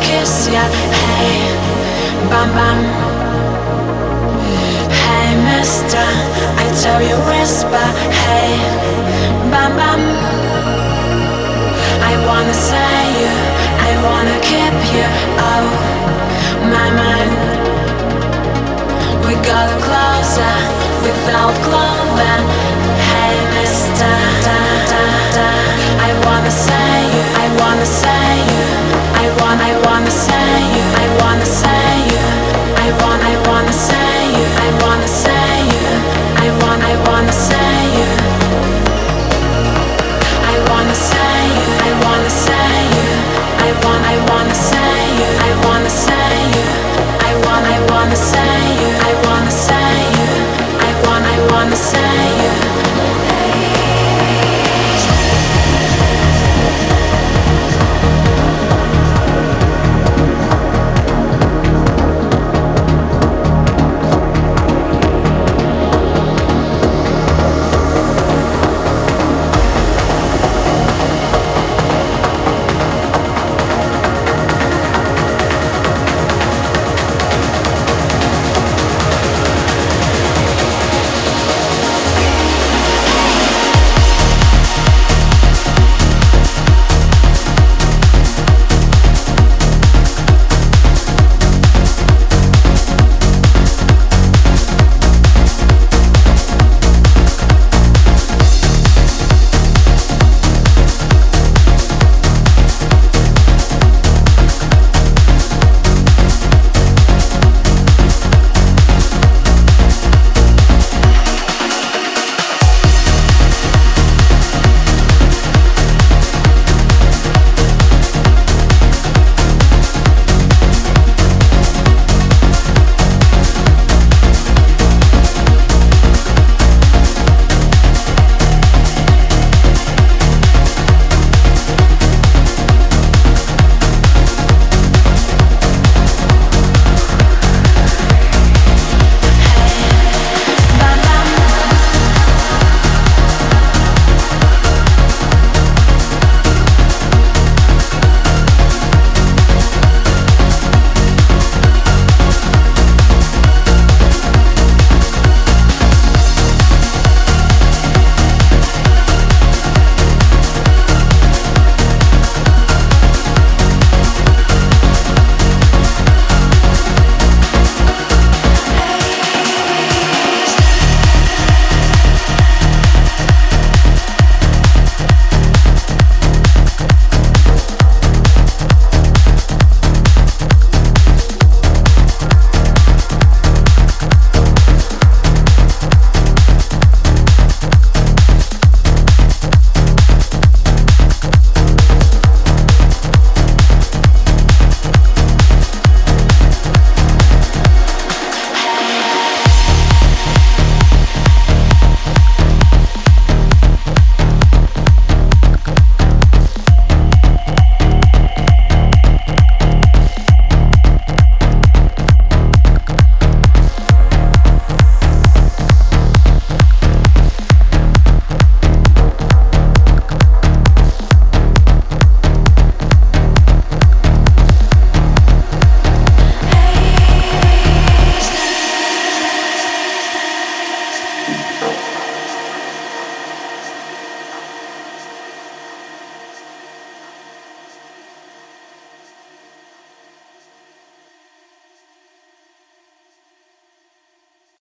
kiss ya. Hey, bam bam. Hey, mister, I tell you whisper. Hey, bam bam. I wanna say you, I wanna keep you. Oh, my mind. We got closer without clothing. Hey, mister, da, da, da. I wanna say you, I wanna say.